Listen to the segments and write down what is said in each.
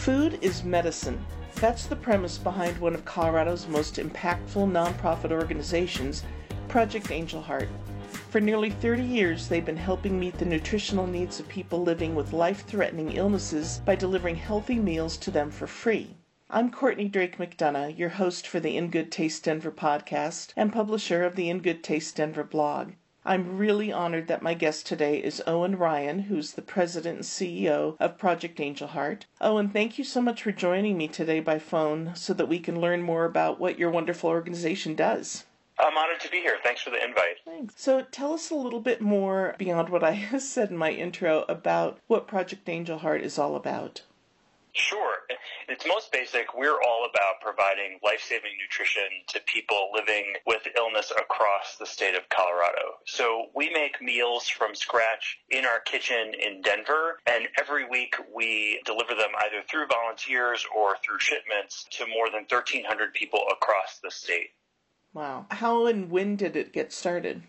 Food is medicine. That's the premise behind one of Colorado's most impactful nonprofit organizations, Project Angel Heart. For nearly 30 years, they've been helping meet the nutritional needs of people living with life threatening illnesses by delivering healthy meals to them for free. I'm Courtney Drake McDonough, your host for the In Good Taste Denver podcast and publisher of the In Good Taste Denver blog. I'm really honored that my guest today is Owen Ryan, who's the president and CEO of Project Angel Heart. Owen, thank you so much for joining me today by phone so that we can learn more about what your wonderful organization does. I'm honored to be here. Thanks for the invite. Thanks. So, tell us a little bit more beyond what I said in my intro about what Project Angel Heart is all about. Sure. Its most basic, we're all about providing life saving nutrition to people living with illness across the state of Colorado. So we make meals from scratch in our kitchen in Denver, and every week we deliver them either through volunteers or through shipments to more than 1,300 people across the state. Wow. How and when did it get started?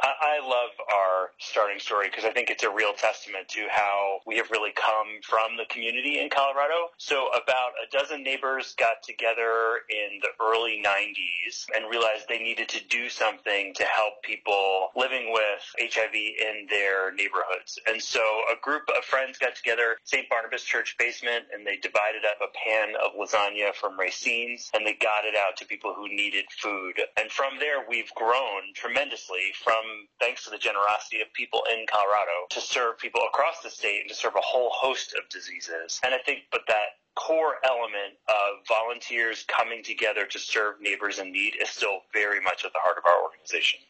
I love our starting story because I think it's a real testament to how we have really come from the community in Colorado. So about a dozen neighbors got together in the early 90s and realized they needed to do something to help people living with HIV in their neighborhoods. And so a group of friends got together, St. Barnabas Church basement, and they divided up a pan of lasagna from Racine's and they got it out to people who needed food. And from there, we've grown tremendously from Um, thanks to the generosity of people in Colorado, to serve people across the state and to serve a whole host of diseases. And I think, but that core element of volunteers coming together to serve neighbors in need is still very much at the heart of our organization.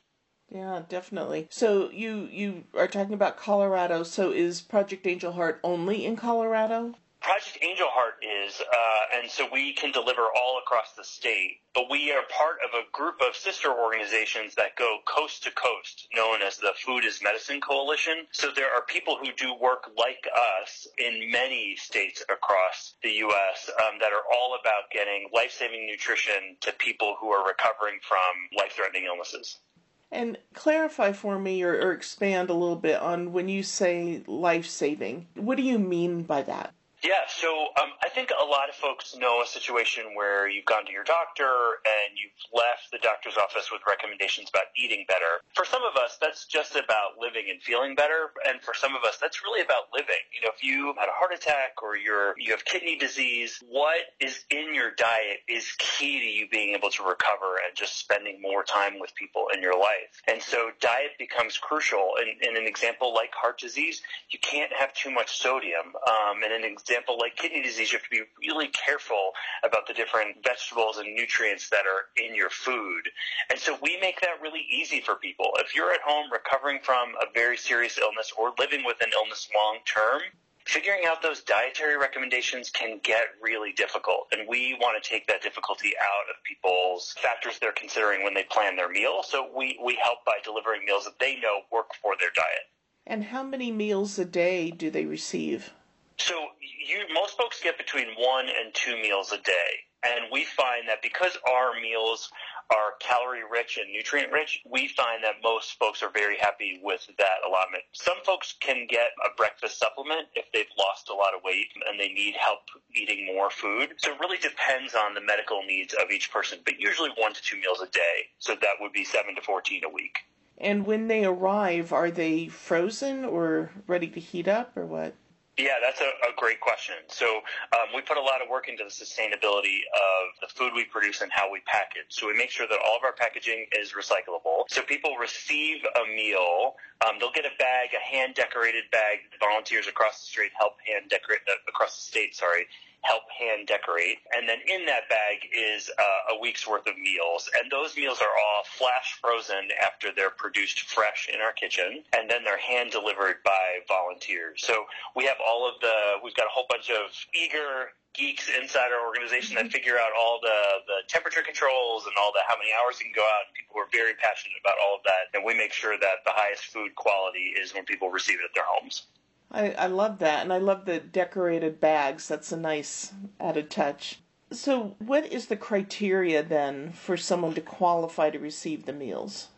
Yeah, definitely. So you you are talking about Colorado. So is Project Angel Heart only in Colorado? Project Angel Heart is, uh, and so we can deliver all across the state, but we are part of a group of sister organizations that go coast to coast, known as the Food is Medicine Coalition. So there are people who do work like us in many states across the U.S. Um, that are all about getting life-saving nutrition to people who are recovering from life-threatening illnesses. And clarify for me or, or expand a little bit on when you say life saving. What do you mean by that? Yeah, so um, I think a lot of folks know a situation where you've gone to your doctor and you've left the doctor's office with recommendations about eating better. For some of us, that's just about living and feeling better, and for some of us, that's really about living. You know, if you had a heart attack or you're you have kidney disease, what is in your diet is key to you being able to recover and just spending more time with people in your life. And so, diet becomes crucial. In, in an example like heart disease, you can't have too much sodium. Um, and an example like kidney disease, you have to be really careful about the different vegetables and nutrients that are in your food. And so we make that really easy for people. If you're at home recovering from a very serious illness or living with an illness long term, figuring out those dietary recommendations can get really difficult. And we want to take that difficulty out of people's factors they're considering when they plan their meal. So we, we help by delivering meals that they know work for their diet. And how many meals a day do they receive? So you, most folks get between one and two meals a day. And we find that because our meals are calorie rich and nutrient rich, we find that most folks are very happy with that allotment. Some folks can get a breakfast supplement if they've lost a lot of weight and they need help eating more food. So it really depends on the medical needs of each person, but usually one to two meals a day. So that would be seven to 14 a week. And when they arrive, are they frozen or ready to heat up or what? Yeah, that's a, a great question. So um, we put a lot of work into the sustainability of the food we produce and how we package. So we make sure that all of our packaging is recyclable. So people receive a meal. Um, they'll get a bag, a hand decorated bag. Volunteers across the street help hand decorate uh, across the state. Sorry, help hand decorate. And then in that bag is uh, a week's worth of meals. And those meals are all flash frozen after they're produced fresh in our kitchen. And then they're hand delivered by volunteers. So we have all of the, we've got a whole bunch of eager geeks inside our organization that figure out all the, the temperature controls and all the how many hours you can go out. And people are very passionate about all of that. And we make sure that the highest food quality is when people receive it at their homes. I, I love that, and I love the decorated bags. That's a nice added touch. So, what is the criteria then for someone to qualify to receive the meals?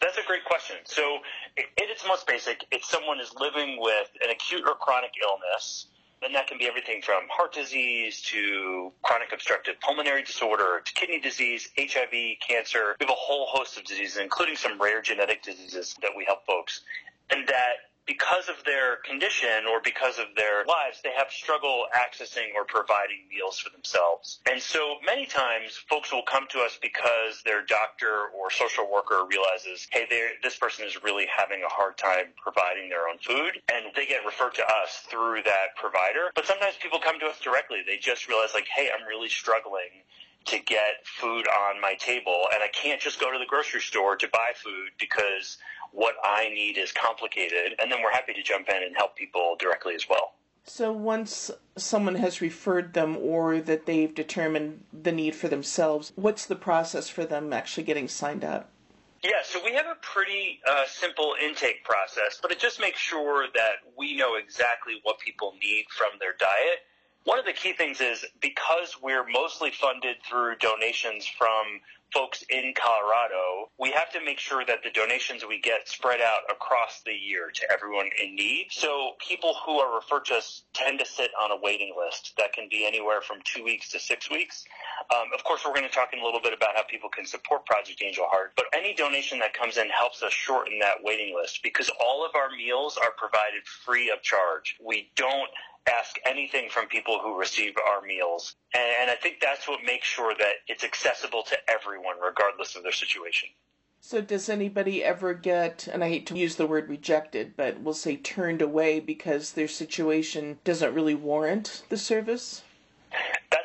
That's a great question. So, at its most basic, if someone is living with an acute or chronic illness, And that can be everything from heart disease to chronic obstructive pulmonary disorder to kidney disease, HIV, cancer. We have a whole host of diseases, including some rare genetic diseases that we help folks. And that because of their condition or because of their lives, they have struggle accessing or providing meals for themselves. And so many times folks will come to us because their doctor or social worker realizes, hey, this person is really having a hard time providing their own food and they get referred to us through that provider. But sometimes people come to us directly. They just realize like, hey, I'm really struggling to get food on my table and I can't just go to the grocery store to buy food because what I need is complicated, and then we're happy to jump in and help people directly as well. So once someone has referred them or that they've determined the need for themselves, what's the process for them actually getting signed up? Yeah, so we have a pretty uh, simple intake process, but it just makes sure that we know exactly what people need from their diet. One of the key things is because we're mostly funded through donations from folks in Colorado, we have to make sure that the donations we get spread out across the year to everyone in need. So people who are referred to us tend to sit on a waiting list that can be anywhere from two weeks to six weeks. Um, of course, we're going to talk in a little bit about how people can support Project Angel Heart, but any donation that comes in helps us shorten that waiting list because all of our meals are provided free of charge. We don't ask anything from people who receive our meals. And I think that's what makes sure that it's accessible to everyone, regardless of their situation. So, does anybody ever get, and I hate to use the word rejected, but we'll say turned away because their situation doesn't really warrant the service?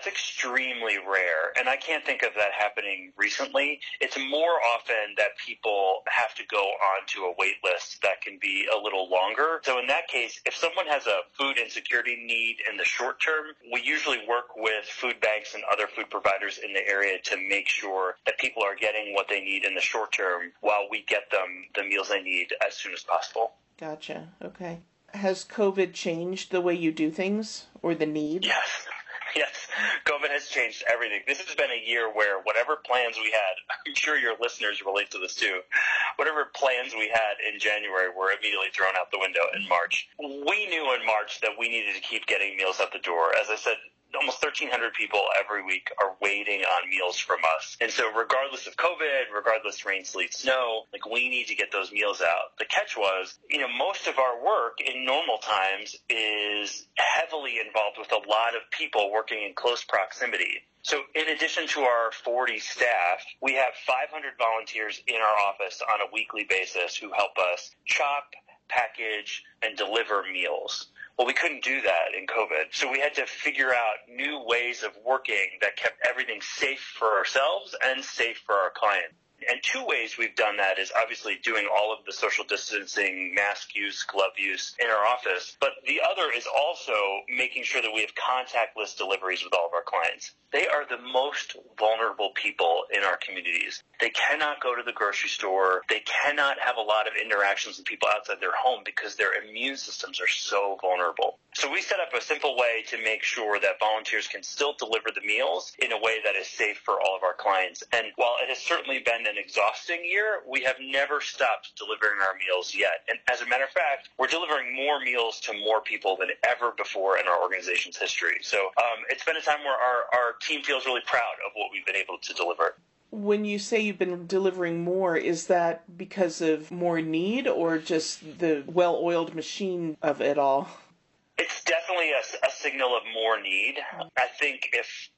That's extremely rare, and I can't think of that happening recently. It's more often that people have to go onto a wait list that can be a little longer. So in that case, if someone has a food insecurity need in the short term, we usually work with food banks and other food providers in the area to make sure that people are getting what they need in the short term while we get them the meals they need as soon as possible. Gotcha. Okay. Has COVID changed the way you do things or the need? Yes. Yes, COVID has changed everything. This has been a year where whatever plans we had, I'm sure your listeners relate to this too, whatever plans we had in January were immediately thrown out the window in March. We knew in March that we needed to keep getting meals out the door. As I said, almost 1,300 people every week are waiting on meals from us. And so regardless of COVID, regardless of rain, sleet, snow, like we need to get those meals out. The catch was, you know, most of our work in normal times is heavily involved with a lot of people working in close proximity. So in addition to our 40 staff, we have 500 volunteers in our office on a weekly basis who help us chop, package, and deliver meals. Well, we couldn't do that in COVID. So we had to figure out new ways of working that kept everything safe for ourselves and safe for our clients. And two ways we've done that is obviously doing all of the social distancing, mask use, glove use in our office. But the other is also making sure that we have contactless deliveries with all of our clients. They are the most vulnerable people in our communities. They cannot go to the grocery store. They cannot have a lot of interactions with people outside their home because their immune systems are so vulnerable. So we set up a simple way to make sure that volunteers can still deliver the meals in a way that is safe for all of our clients. And while it has certainly been an exhausting year, we have never stopped delivering our meals yet. And as a matter of fact, we're delivering more meals to more people than ever before in our organization's history. So um, it's been a time where our, our team feels really proud of what we've been able to deliver. When you say you've been delivering more, is that because of more need or just the well oiled machine of it all? It's definitely a, a signal of more need. I think if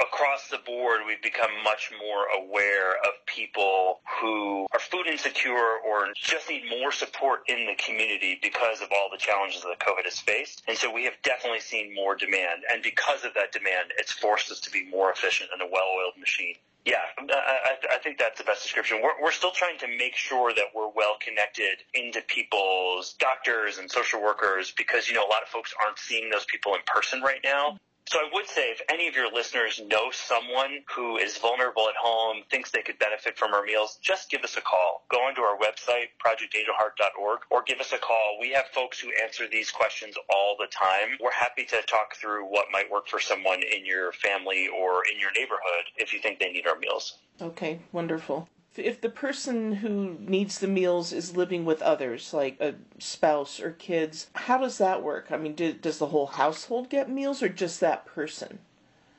across the board, we've become much more aware of people who are food insecure or just need more support in the community because of all the challenges that COVID has faced. And so we have definitely seen more demand. And because of that demand, it's forced us to be more efficient and a well-oiled machine. Yeah, I, I, think that's the best description. We're, we're still trying to make sure that we're well connected into people's doctors and social workers because, you know, a lot of folks aren't seeing those people in person right now. So I would say if any of your listeners know someone who is vulnerable at home, thinks they could benefit from our meals, just give us a call. Go onto our website, projectangelheart.org, or give us a call. We have folks who answer these questions all the time. We're happy to talk through what might work for someone in your family or in your neighborhood if you think they need our meals. Okay, wonderful. If the person who needs the meals is living with others, like a spouse or kids, how does that work? I mean, do, does the whole household get meals or just that person?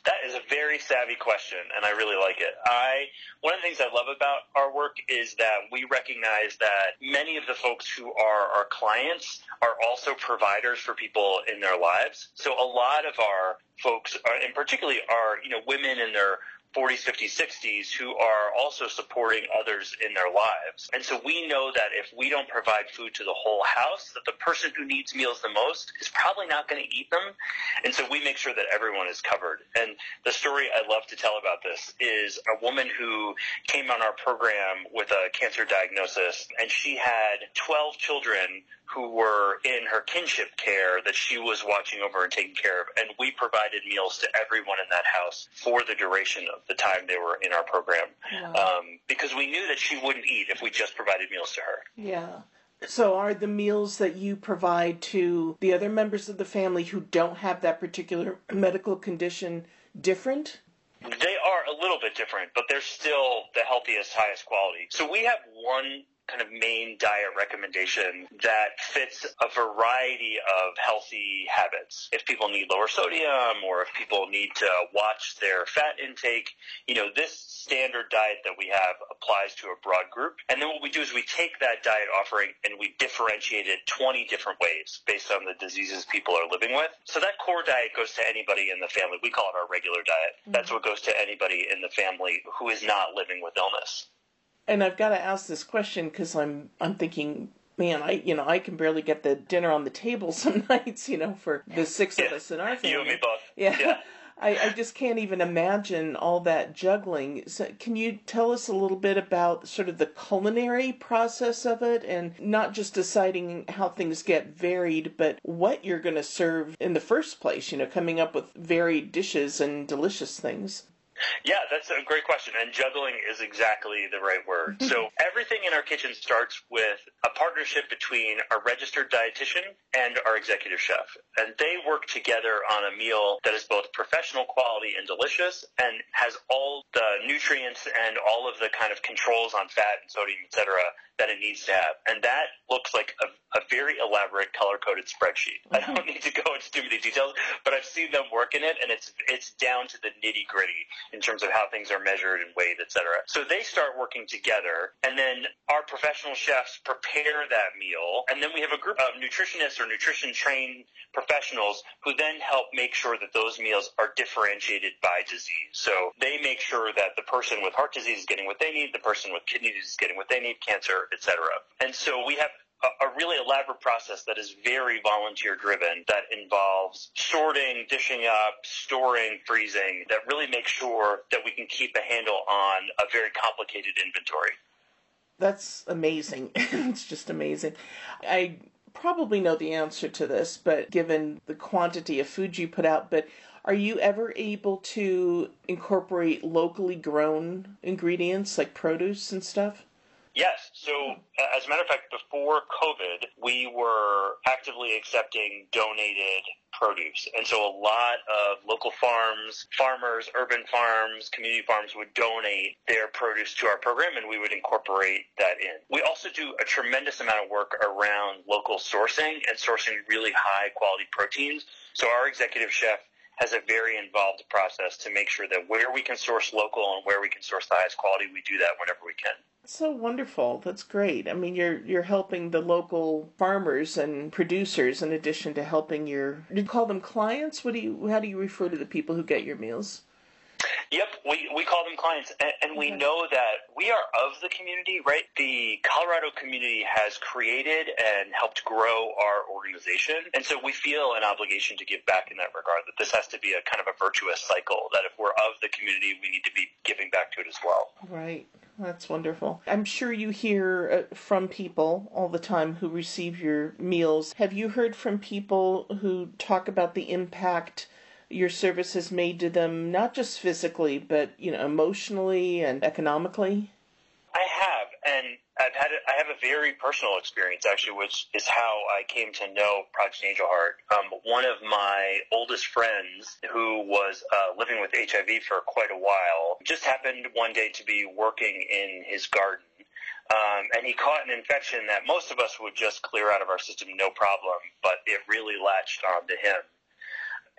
That is a very savvy question, and I really like it. I one of the things I love about our work is that we recognize that many of the folks who are our clients are also providers for people in their lives. So a lot of our folks, are, and particularly our you know women in their 40s, 50s, 60s who are also supporting others in their lives. And so we know that if we don't provide food to the whole house, that the person who needs meals the most is probably not going to eat them. And so we make sure that everyone is covered. And the story I love to tell about this is a woman who came on our program with a cancer diagnosis and she had 12 children who were in her kinship care that she was watching over and taking care of. And we provided meals to everyone in that house for the duration of the time they were in our program. Wow. Um, because we knew that she wouldn't eat if we just provided meals to her. Yeah. So, are the meals that you provide to the other members of the family who don't have that particular medical condition different? They are a little bit different, but they're still the healthiest, highest quality. So, we have one kind of main diet recommendation that fits a variety of healthy habits. If people need lower sodium or if people need to watch their fat intake, you know, this standard diet that we have applies to a broad group. And then what we do is we take that diet offering and we differentiate it 20 different ways based on the diseases people are living with. So that core diet goes to anybody in the family. We call it our regular diet. Mm-hmm. That's what goes to anybody in the family who is not living with illness and I've got to ask this question because I'm I'm thinking, man, I you know I can barely get the dinner on the table some nights, you know, for the six yeah. of us in our family. You and me both. Yeah. yeah. I, I just can't even imagine all that juggling. So can you tell us a little bit about sort of the culinary process of it and not just deciding how things get varied, but what you're going to serve in the first place, you know, coming up with varied dishes and delicious things? Yeah, that's a great question. And juggling is exactly the right word. so everything in our kitchen starts with a partnership between our registered dietitian and our executive chef. And they work together on a meal that is both professional quality and delicious and has all the nutrients and all of the kind of controls on fat and sodium, et cetera, that needs to have. And that looks like a, a very elaborate color coded spreadsheet. I don't need to go into too many details, but I've seen them work in it and it's, it's down to the nitty gritty in terms of how things are measured and weighed, etc. So they start working together and then our professional chefs prepare that meal. And then we have a group of nutritionists or nutrition trained professionals who then help make sure that those meals are differentiated by disease. So they make sure that the person with heart disease is getting what they need, the person with kidney disease is getting what they need, cancer, etc. And so we have a, a really elaborate process that is very volunteer driven that involves sorting, dishing up, storing, freezing that really makes sure that we can keep a handle on a very complicated inventory. That's amazing. it's just amazing. I probably know the answer to this, but given the quantity of food you put out, but are you ever able to incorporate locally grown ingredients like produce and stuff? Yes. So, as a matter of fact, before COVID, we were actively accepting donated produce. And so a lot of local farms, farmers, urban farms, community farms would donate their produce to our program and we would incorporate that in. We also do a tremendous amount of work around local sourcing and sourcing really high quality proteins. So our executive chef has a very involved process to make sure that where we can source local and where we can source the highest quality, we do that whenever we can. So wonderful. That's great. I mean, you're you're helping the local farmers and producers in addition to helping your. Do you call them clients? What do you? How do you refer to the people who get your meals? Yep, we, we call them clients, and, and we know that we are of the community, right? The Colorado community has created and helped grow our organization, and so we feel an obligation to give back in that regard. That this has to be a kind of a virtuous cycle. That if we're of the community, we need to be giving back to it as well. Right. That's wonderful. I'm sure you hear uh, from people all the time who receive your meals. Have you heard from people who talk about the impact your service has made to them, not just physically, but you know, emotionally and economically? I have, and I've had a, I have a very personal experience actually, which is how I came to know Project Angel Heart. Um, one of my oldest friends, who was uh, living with HIV for quite a while, just happened one day to be working in his garden. Um, and he caught an infection that most of us would just clear out of our system no problem, but it really latched onto him.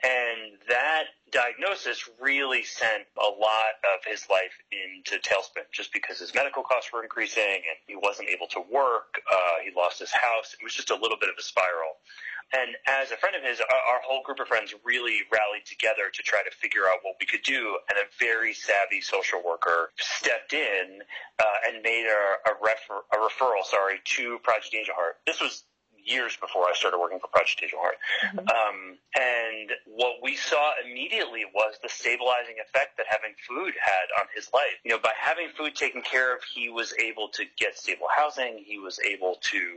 And that diagnosis really sent a lot of his life into tailspin just because his medical costs were increasing and he wasn't able to work. Uh, he lost his house. It was just a little bit of a spiral. And as a friend of his, our, our whole group of friends really rallied together to try to figure out what we could do. And a very savvy social worker stepped in uh, and made a, a, refer, a referral, sorry, to Project Angel Heart. This was years before I started working for Project Angel Heart. Mm-hmm. Um, and what we saw immediately was the stabilizing effect that having food had on his life. You know, by having food taken care of, he was able to get stable housing. He was able to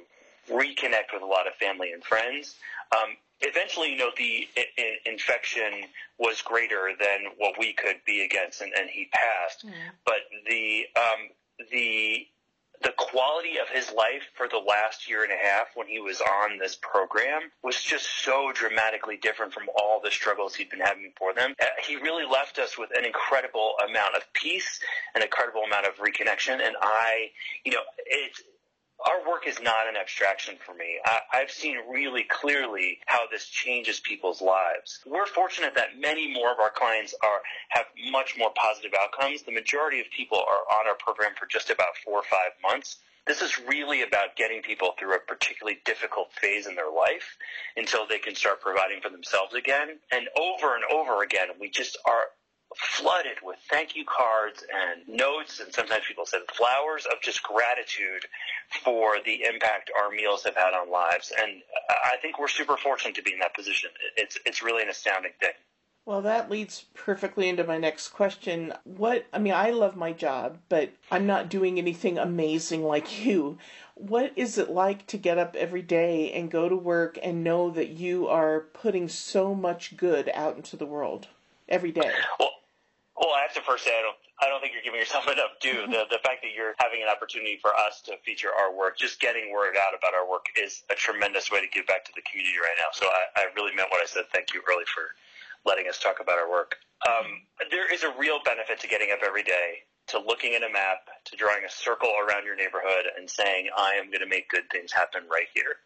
reconnect with a lot of family and friends. Um, eventually, you know, the I- infection was greater than what we could be against, and, and he passed. Mm. But the um, the the quality of his life for the last year and a half when he was on this program was just so dramatically different from all the struggles he'd been having before them. Uh, he really left us with an incredible amount of peace, an incredible amount of reconnection, and I, you know, it's our work is not an abstraction for me. I, have seen really clearly how this changes people's lives. We're fortunate that many more of our clients are have much more positive outcomes. The majority of people are on our program for just about four or five months. This is really about getting people through a particularly difficult phase in their life until they can start providing for themselves again. And over and over again, we just are flooded with thank you cards and notes, and sometimes people send flowers of just gratitude for the impact our meals have had on lives. And uh, I think we're super fortunate to be in that position. It's it's really an astounding thing. Well, that leads perfectly into my next question. What, I mean, I love my job, but I'm not doing anything amazing like you. What is it like to get up every day and go to work and know that you are putting so much good out into the world every day? Well, well, I have to first say I don't I don't think you're giving yourself enough due. The the fact that you're having an opportunity for us to feature our work, just getting word out about our work, is a tremendous way to give back to the community right now. So I, I really meant what I said. Thank you early for letting us talk about our work. Um, there is a real benefit to getting up every day, to looking at a map, to drawing a circle around your neighborhood, and saying, "I am going to make good things happen right here."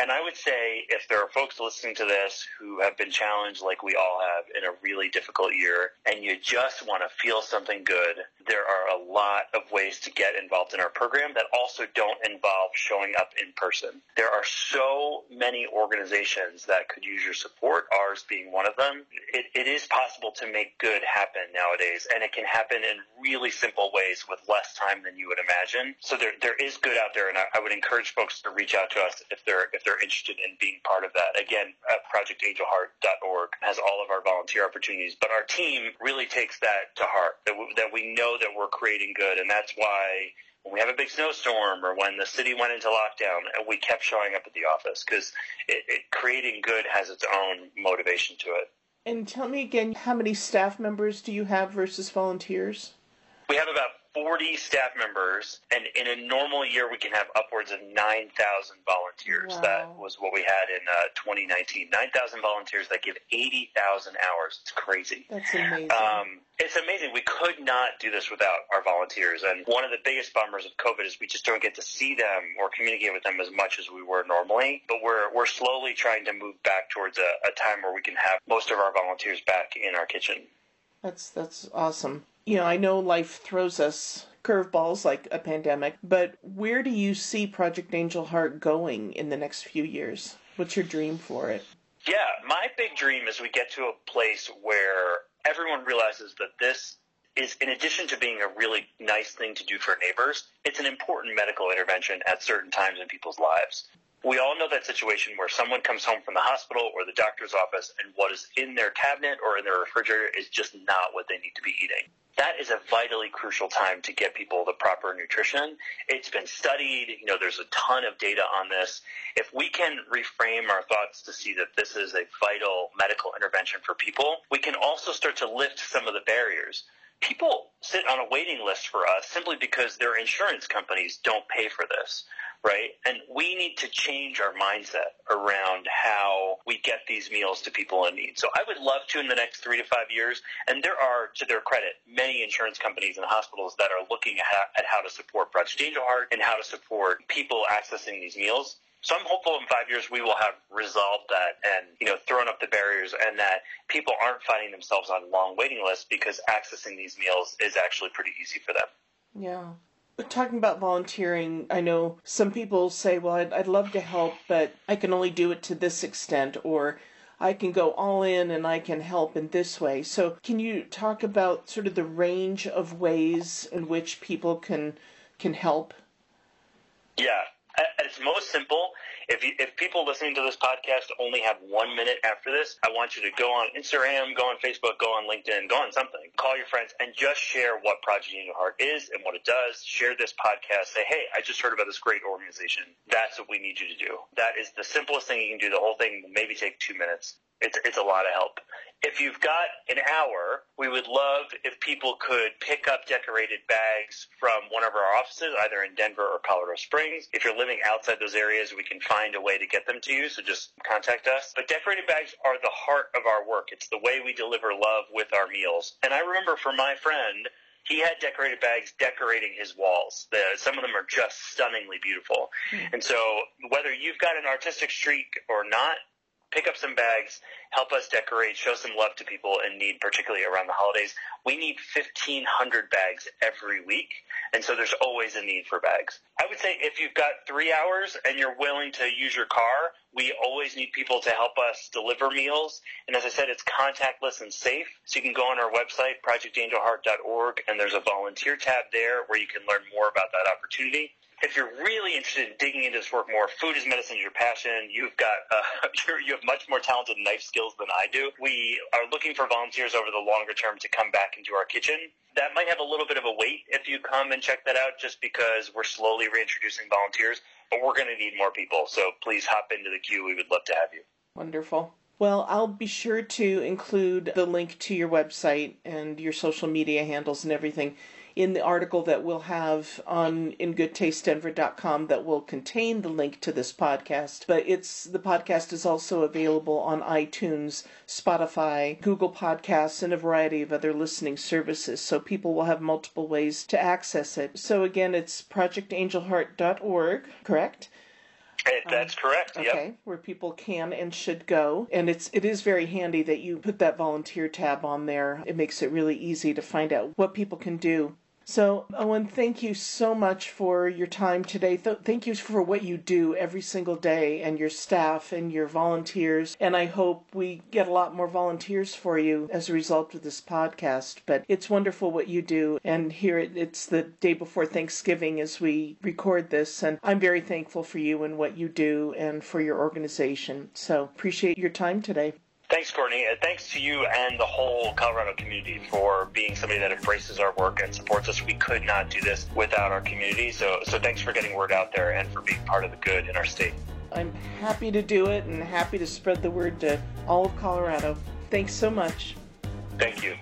And I would say if there are folks listening to this who have been challenged like we all have in a really difficult year and you just want to feel something good, there are a lot of ways to get involved in our program that also don't involve showing up in person. There are so many organizations that could use your support, ours being one of them. It, it is possible to make good happen nowadays and it can happen in really simple ways with less time than you would imagine. So there, there is good out there and I, I would encourage folks to reach out to us if they're if they're interested in being part of that. Again, uh, projectangelheart.org has all of our volunteer opportunities, but our team really takes that to heart. That we, that we know that we're creating good, and that's why when we have a big snowstorm or when the city went into lockdown, we kept showing up at the office because it, it, creating good has its own motivation to it. And tell me again, how many staff members do you have versus volunteers? We have about 40 staff members, and in a normal year, we can have upwards of 9,000 volunteers. Wow. That was what we had in uh, 2019. 9,000 volunteers that give 80,000 hours. It's crazy. That's amazing. Um, it's amazing. We could not do this without our volunteers. And one of the biggest bummers of COVID is we just don't get to see them or communicate with them as much as we were normally. But we're, we're slowly trying to move back towards a, a time where we can have most of our volunteers back in our kitchen. That's, that's awesome you know, I know life throws us curveballs like a pandemic, but where do you see Project Angel Heart going in the next few years? What's your dream for it? Yeah, my big dream is we get to a place where everyone realizes that this is, in addition to being a really nice thing to do for neighbors, it's an important medical intervention at certain times in people's lives. We all know that situation where someone comes home from the hospital or the doctor's office and what is in their cabinet or in their refrigerator is just not what they need to be eating. That is a vitally crucial time to get people the proper nutrition. It's been studied, you know, there's a ton of data on this. If we can reframe our thoughts to see that this is a vital medical intervention for people, we can also start to lift some of the barriers people sit on a waiting list for us simply because their insurance companies don't pay for this right? And we need to change our mindset around how we get these meals to people in need. So I would love to in the next three to five years, and there are, to their credit, many insurance companies and hospitals that are looking at how to support Project Angel Heart and how to support people accessing these meals. So I'm hopeful in five years we will have resolved that and, you know, thrown up the barriers and that people aren't finding themselves on long waiting lists because accessing these meals is actually pretty easy for them. Yeah. Talking about volunteering, I know some people say, well, I'd, I'd love to help, but I can only do it to this extent, or I can go all in and I can help in this way. So, can you talk about sort of the range of ways in which people can can help? Yeah, at its most simple, if you, if people listening to this podcast only have one minute after this, I want you to go on Instagram, go on Facebook, go on LinkedIn, go on something, call your friends, and just share what Project Angel Heart is and what it does. Share this podcast. Say, hey, I just heard about this great organization. That's what we need you to do. That is the simplest thing you can do. The whole thing will maybe take two minutes. It's, it's a lot of help. If you've got an hour, we would love if people could pick up decorated bags from one of our offices, either in Denver or Colorado Springs. If you're living outside those areas, we can find a way to get them to you, so just contact us. But decorated bags are the heart of our work. It's the way we deliver love with our meals. And I remember for my friend, he had decorated bags decorating his walls. The, some of them are just stunningly beautiful. Mm. And so whether you've got an artistic streak or not, pick up some bags, help us decorate, show some love to people in need, particularly around the holidays. We need 1,500 bags every week, and so there's always a need for bags. I would say if you've got three hours and you're willing to use your car, we always need people to help us deliver meals. And as I said, it's contactless and safe. So you can go on our website, projectangelheart.org, and there's a volunteer tab there where you can learn more about that opportunity if you're really interested in digging into this work more, food is medicine is your passion. You've got uh, you have much more talented knife skills than I do. We are looking for volunteers over the longer term to come back into our kitchen. That might have a little bit of a wait if you come and check that out, just because we're slowly reintroducing volunteers. But we're going to need more people, so please hop into the queue. We would love to have you. Wonderful. Well, I'll be sure to include the link to your website and your social media handles and everything in the article that we'll have on ingoodtastedenver.com that will contain the link to this podcast. But it's the podcast is also available on iTunes, Spotify, Google Podcasts, and a variety of other listening services. So people will have multiple ways to access it. So again, it's projectangelheart.org, correct? Eh, that's um, correct. Okay, yep. where people can and should go, and it's it is very handy that you put that volunteer tab on there. It makes it really easy to find out what people can do. So, Owen, thank you so much for your time today. Th- thank you for what you do every single day and your staff and your volunteers. And I hope we get a lot more volunteers for you as a result of this podcast. But it's wonderful what you do. And here it's the day before Thanksgiving as we record this. And I'm very thankful for you and what you do and for your organization. So, appreciate your time today. Thanks, Courtney. And thanks to you and the whole Colorado community for being somebody that embraces our work and supports us. We could not do this without our community. So, so thanks for getting word out there and for being part of the good in our state. I'm happy to do it and happy to spread the word to all of Colorado. Thanks so much. Thank you.